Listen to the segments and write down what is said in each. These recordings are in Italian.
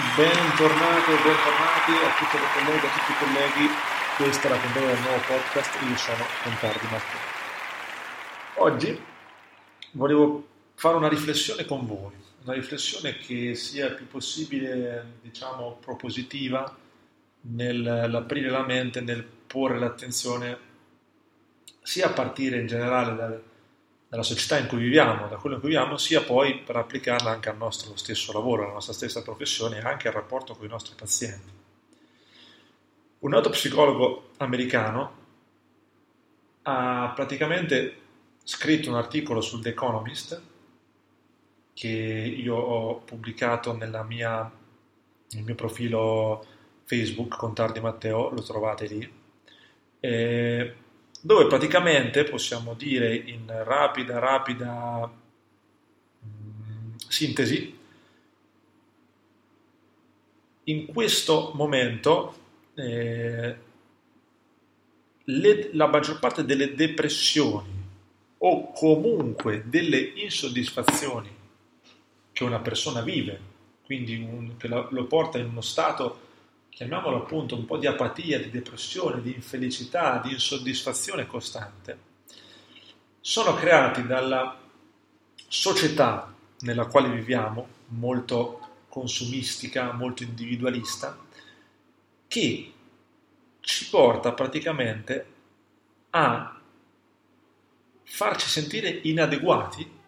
Bentornati e bentornati a tutte le colleghe a tutti i colleghi. Questa è la puntata del nuovo podcast. Io sono Contardi Matteo. Oggi volevo fare una riflessione con voi, una riflessione che sia il più possibile, diciamo, propositiva nell'aprire la mente, nel porre l'attenzione sia a partire in generale dal, dalla società in cui viviamo, da quello in cui viviamo, sia poi per applicarla anche al nostro stesso lavoro, alla nostra stessa professione e anche al rapporto con i nostri pazienti. Un noto psicologo americano ha praticamente scritto un articolo sul The Economist che io ho pubblicato mia, nel mio profilo Facebook con Tardi Matteo, lo trovate lì, eh, dove praticamente possiamo dire in rapida, rapida mm, sintesi, in questo momento eh, le, la maggior parte delle depressioni o comunque delle insoddisfazioni che una persona vive, quindi un, che lo porta in uno stato, chiamiamolo appunto, un po' di apatia, di depressione, di infelicità, di insoddisfazione costante, sono creati dalla società nella quale viviamo, molto consumistica, molto individualista, che ci porta praticamente a farci sentire inadeguati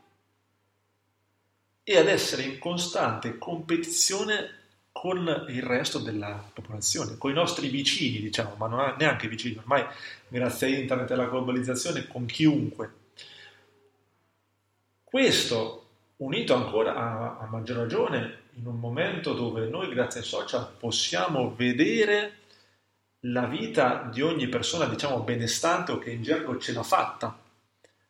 e ad essere in costante competizione con il resto della popolazione, con i nostri vicini, diciamo, ma non neanche vicini, ormai grazie a internet e alla globalizzazione con chiunque. Questo unito ancora a, a maggior ragione in un momento dove noi grazie ai social possiamo vedere la vita di ogni persona, diciamo, benestante o che in gergo ce l'ha fatta.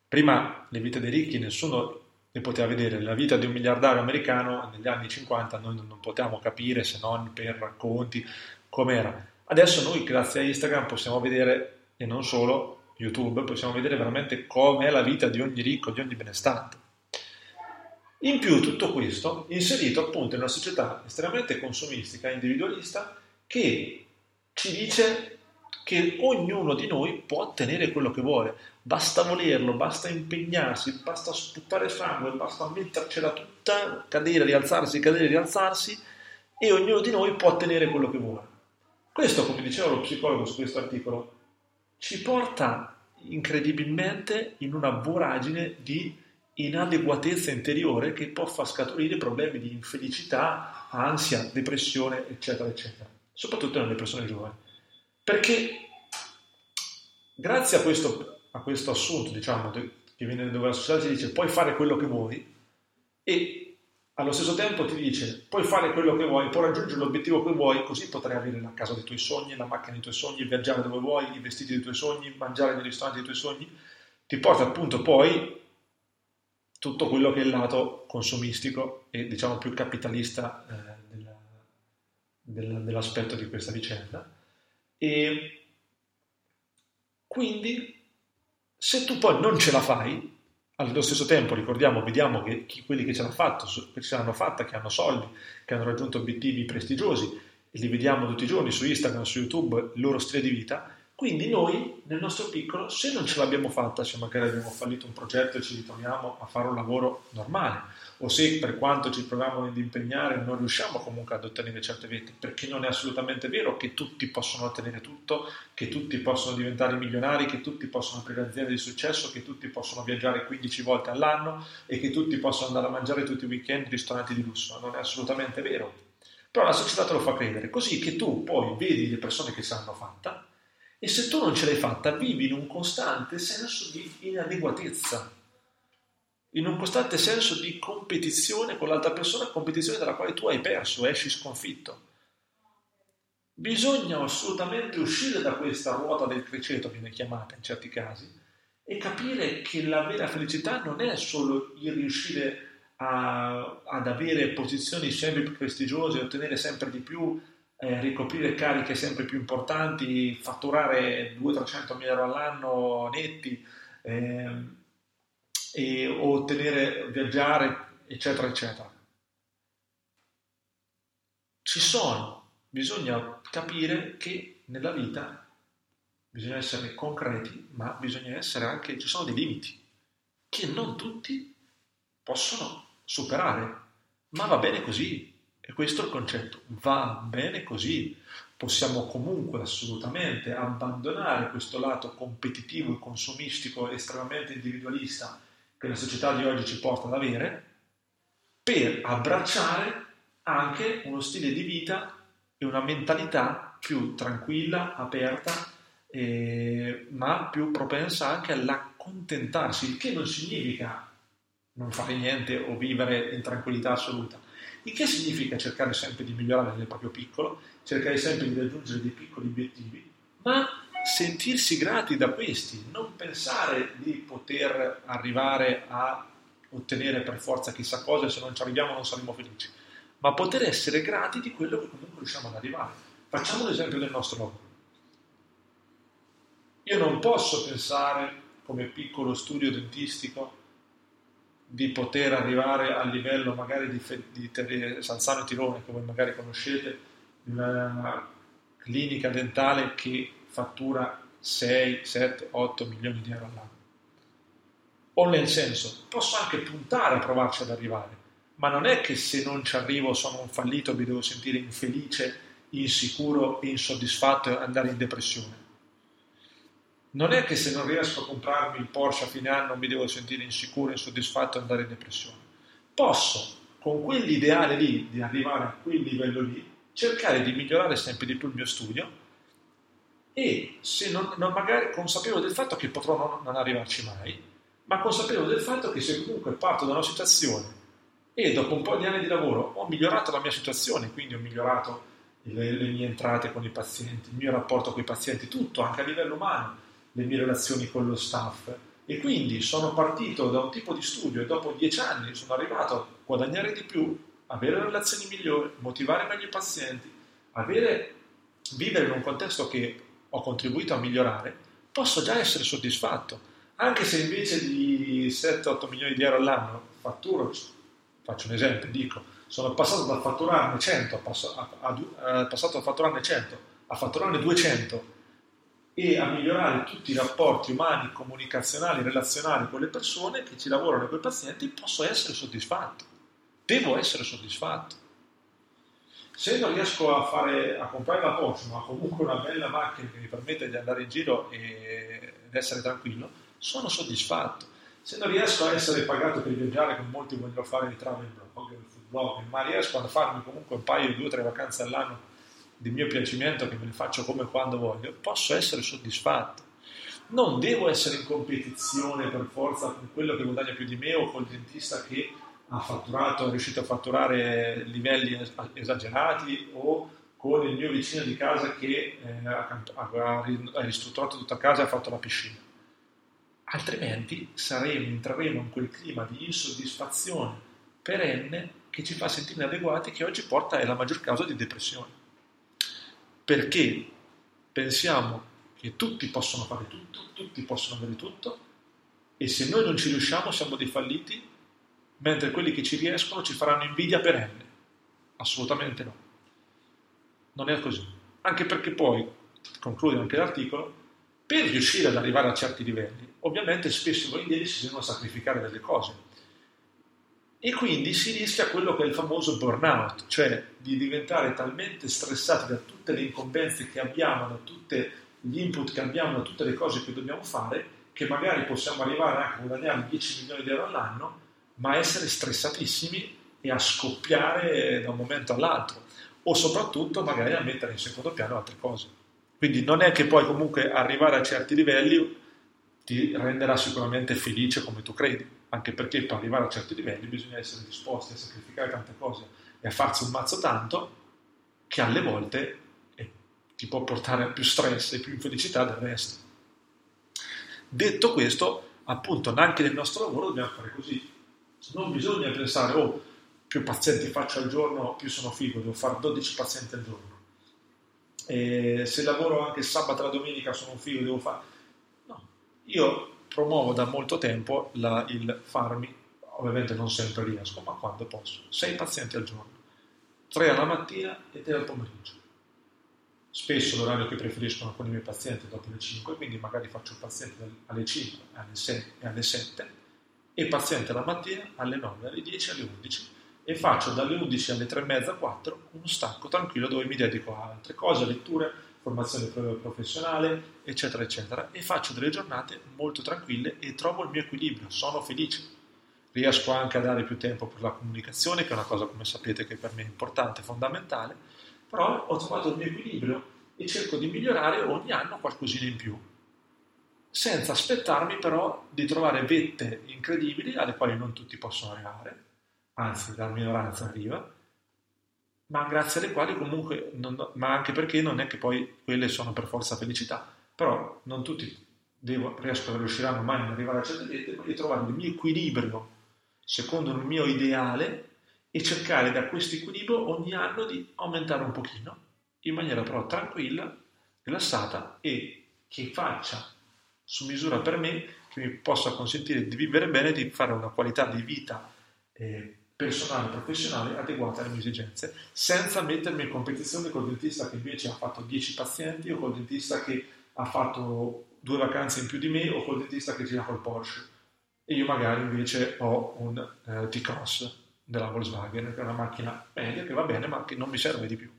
Prima le vite dei ricchi nessuno ne poteva vedere la vita di un miliardario americano negli anni 50, noi non potevamo capire se non per racconti com'era. Adesso noi grazie a Instagram possiamo vedere, e non solo YouTube, possiamo vedere veramente com'è la vita di ogni ricco, di ogni benestante. In più tutto questo inserito appunto in una società estremamente consumistica, individualista, che ci dice che ognuno di noi può ottenere quello che vuole, basta volerlo, basta impegnarsi, basta sputare sangue, basta mettercela tutta, cadere, rialzarsi, cadere, rialzarsi e ognuno di noi può ottenere quello che vuole. Questo, come diceva lo psicologo su questo articolo, ci porta incredibilmente in una voragine di inadeguatezza interiore che può far scaturire problemi di infelicità, ansia, depressione, eccetera, eccetera, soprattutto nelle persone giovani. Perché grazie a questo, a questo assunto, diciamo, che viene dove la società ti dice puoi fare quello che vuoi e allo stesso tempo ti dice puoi fare quello che vuoi, puoi raggiungere l'obiettivo che vuoi, così potrai avere la casa dei tuoi sogni, la macchina dei tuoi sogni, viaggiare dove vuoi, i vestiti dei tuoi sogni, mangiare nei ristoranti dei tuoi sogni, ti porta appunto poi tutto quello che è il lato consumistico e diciamo più capitalista eh, della, della, dell'aspetto di questa vicenda e quindi, se tu poi non ce la fai, allo stesso tempo ricordiamo, vediamo che chi, quelli che ce fatto, che ce l'hanno fatta, che hanno soldi, che hanno raggiunto obiettivi prestigiosi, e li vediamo tutti i giorni su Instagram, su YouTube, il loro stile di vita, Quindi noi, nel nostro piccolo, se non ce l'abbiamo fatta, se magari abbiamo fallito un progetto e ci ritroviamo a fare un lavoro normale, o se per quanto ci proviamo ad impegnare non riusciamo comunque ad ottenere certe vette, perché non è assolutamente vero che tutti possono ottenere tutto, che tutti possono diventare milionari, che tutti possono aprire aziende di successo, che tutti possono viaggiare 15 volte all'anno e che tutti possono andare a mangiare tutti i weekend in ristoranti di lusso. Non è assolutamente vero. Però la società te lo fa credere, così che tu poi vedi le persone che ce l'hanno fatta e se tu non ce l'hai fatta, vivi in un costante senso di inadeguatezza, in un costante senso di competizione con l'altra persona, competizione dalla quale tu hai perso, esci sconfitto. Bisogna assolutamente uscire da questa ruota del criceto, viene chiamata in certi casi, e capire che la vera felicità non è solo il riuscire a, ad avere posizioni sempre più prestigiose, ottenere sempre di più eh, ricoprire cariche sempre più importanti, fatturare 200-300 mila euro all'anno netti, eh, e, ottenere, viaggiare, eccetera, eccetera. Ci sono, bisogna capire che nella vita bisogna essere concreti, ma bisogna essere anche, ci sono dei limiti che non tutti possono superare, ma va bene così, e questo è il concetto, va bene così. Possiamo comunque assolutamente abbandonare questo lato competitivo e consumistico estremamente individualista che la società di oggi ci porta ad avere per abbracciare anche uno stile di vita e una mentalità più tranquilla, aperta, eh, ma più propensa anche all'accontentarsi, il che non significa non fare niente o vivere in tranquillità assoluta, il che significa cercare sempre di migliorare nel proprio piccolo, cercare sempre di raggiungere dei piccoli obiettivi, ma sentirsi grati da questi, non pensare di poter arrivare a ottenere per forza chissà cosa e se non ci arriviamo non saremo felici, ma poter essere grati di quello che comunque riusciamo ad arrivare. Facciamo l'esempio del nostro lavoro. Io non posso pensare come piccolo studio dentistico di poter arrivare al livello magari di, di Sanzano Tirone, voi magari conoscete, di una clinica dentale che fattura 6, 7, 8 milioni di euro all'anno. O nel senso, posso anche puntare a provarci ad arrivare, ma non è che se non ci arrivo sono un fallito, mi devo sentire infelice, insicuro, insoddisfatto e andare in depressione non è che se non riesco a comprarmi il Porsche a fine anno mi devo sentire insicuro, insoddisfatto e andare in depressione. Posso, con quell'ideale lì, di arrivare a quel livello lì, cercare di migliorare sempre di più il mio studio e se non, non magari consapevole del fatto che potrò non, non arrivarci mai, ma consapevole del fatto che se comunque parto da una situazione e dopo un po' di anni di lavoro ho migliorato la mia situazione, quindi ho migliorato le, le mie entrate con i pazienti, il mio rapporto con i pazienti, tutto anche a livello umano, le mie relazioni con lo staff. E quindi sono partito da un tipo di studio e dopo dieci anni sono arrivato a guadagnare di più, avere relazioni migliori, motivare meglio i pazienti, avere, vivere in un contesto che ho contribuito a migliorare, posso già essere soddisfatto. Anche se invece di 7-8 milioni di euro all'anno fatturo, faccio un esempio, dico, sono passato da fatturarne 100 a, a passato a fatturarne 100 a fatturarne 200 e a migliorare tutti i rapporti umani, comunicazionali, relazionali con le persone che ci lavorano e con i pazienti, posso essere soddisfatto. Devo essere soddisfatto. Se non riesco a, fare, a comprare la Porsche, ma comunque una bella macchina che mi permette di andare in giro e, ed essere tranquillo, sono soddisfatto. Se non riesco a essere pagato per viaggiare, come molti vogliono fare di travel blog, blog, ma riesco a farmi comunque un paio di due o tre vacanze all'anno di mio piacimento che me le faccio come quando voglio, posso essere soddisfatto. Non devo essere in competizione per forza con quello che guadagna più di me o col dentista che ha fatturato, è riuscito a fatturare livelli esagerati o con il mio vicino di casa che eh, ha, ristrutturato tutta casa e ha fatto la piscina. Altrimenti saremo, entreremo in quel clima di insoddisfazione perenne che ci fa sentire inadeguati che oggi porta alla maggior causa di depressione perché pensiamo che tutti possono fare tutto, tutti possono avere tutto e se noi non ci riusciamo siamo dei falliti, mentre quelli che ci riescono ci faranno invidia perenne. Assolutamente no. Non è così. Anche perché poi, conclude anche l'articolo, per riuscire ad arrivare a certi livelli, ovviamente spesso e volentieri si devono sacrificare delle cose. E quindi si rischia quello che è il famoso burnout, cioè di diventare talmente stressati da tutte le incombenze che abbiamo, da tutti gli input che abbiamo, da tutte le cose che dobbiamo fare, che magari possiamo arrivare anche a guadagnare 10 milioni di euro all'anno, ma essere stressatissimi e a scoppiare da un momento all'altro, o soprattutto magari a mettere in secondo piano altre cose. Quindi non è che poi comunque arrivare a certi livelli ti renderà sicuramente felice come tu credi, anche perché per arrivare a certi livelli bisogna essere disposti a sacrificare tante cose e a farsi un mazzo tanto che alle volte eh, ti può portare a più stress e più infelicità del resto. Detto questo, appunto, anche nel nostro lavoro dobbiamo fare così. Non bisogna pensare, oh, più pazienti faccio al giorno, più sono figo, devo fare 12 pazienti al giorno. E se lavoro anche sabato e la domenica sono un figo, devo fare... No, io promuovo da molto tempo la, il farmi, ovviamente non sempre riesco, ma quando posso, 6 pazienti al giorno, 3 alla mattina e 3 al pomeriggio. Spesso l'orario che preferiscono con i miei pazienti è dopo le 5, quindi magari faccio il paziente alle 5, alle 6 e alle 7 e paziente la mattina alle 9, alle 10 alle 11 e faccio dalle 11 alle 3 e mezza, 4 uno stacco tranquillo dove mi dedico a altre cose, letture, formazione professionale, eccetera, eccetera. E faccio delle giornate molto tranquille e trovo il mio equilibrio, sono felice. Riesco anche a dare più tempo per la comunicazione, che è una cosa, come sapete, che per me è importante, fondamentale, però ho trovato il mio equilibrio e cerco di migliorare ogni anno qualcosina in più, senza aspettarmi però di trovare vette incredibili alle quali non tutti possono arrivare anzi la minoranza arriva, ma grazie alle quali comunque, non, ma anche perché non è che poi quelle sono per forza felicità, però non tutti devo, riescono, riusciranno mai ad arrivare a certe dette, ma di trovare il mio equilibrio secondo il mio ideale e cercare da questo equilibrio ogni anno di aumentare un pochino, in maniera però tranquilla, rilassata e che faccia su misura per me, che mi possa consentire di vivere bene, di fare una qualità di vita eh, personale e professionale adeguate alle mie esigenze, senza mettermi in competizione col dentista che invece ha fatto 10 pazienti o col dentista che ha fatto due vacanze in più di me o col dentista che gira col Porsche. E io magari invece ho un eh, T-Cross della Volkswagen, che è una macchina media che va bene ma che non mi serve di più.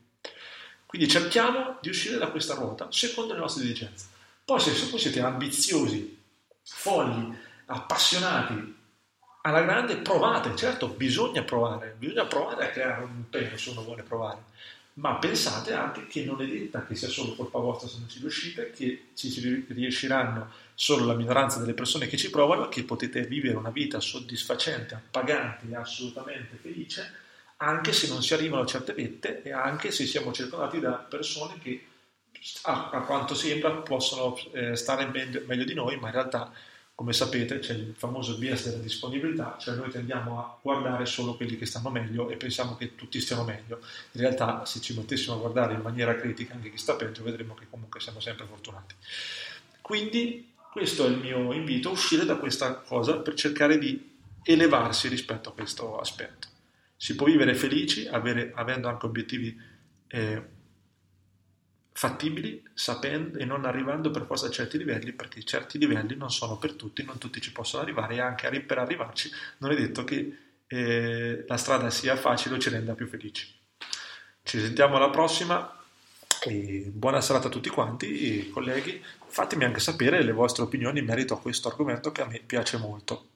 Quindi cerchiamo di uscire da questa ruota secondo le nostre esigenze. Poi se voi siete ambiziosi, folli, appassionati alla grande provate, certo bisogna provare, bisogna provare a creare un impegno se uno vuole provare, ma pensate anche che non è detta che sia solo colpa vostra se non ci riuscite, che ci riusciranno solo la minoranza delle persone che ci provano, che potete vivere una vita soddisfacente, appagante e assolutamente felice, anche se non si arrivano a certe vette e anche se siamo circondati da persone che a, quanto sembra possono eh, stare meglio di noi, ma in realtà come sapete c'è il famoso bias della disponibilità, cioè noi tendiamo a guardare solo quelli che stanno meglio e pensiamo che tutti stiano meglio. In realtà se ci mettessimo a guardare in maniera critica anche chi sta peggio vedremo che comunque siamo sempre fortunati. Quindi questo è il mio invito, uscire da questa cosa per cercare di elevarsi rispetto a questo aspetto. Si può vivere felici avere, avendo anche obiettivi eh, fattibili sapendo e non arrivando per forza a certi livelli perché certi livelli non sono per tutti, non tutti ci possono arrivare e anche per arrivarci non è detto che eh, la strada sia facile o ci renda più felici. Ci sentiamo alla prossima e buona serata a tutti quanti colleghi, fatemi anche sapere le vostre opinioni in merito a questo argomento che a me piace molto.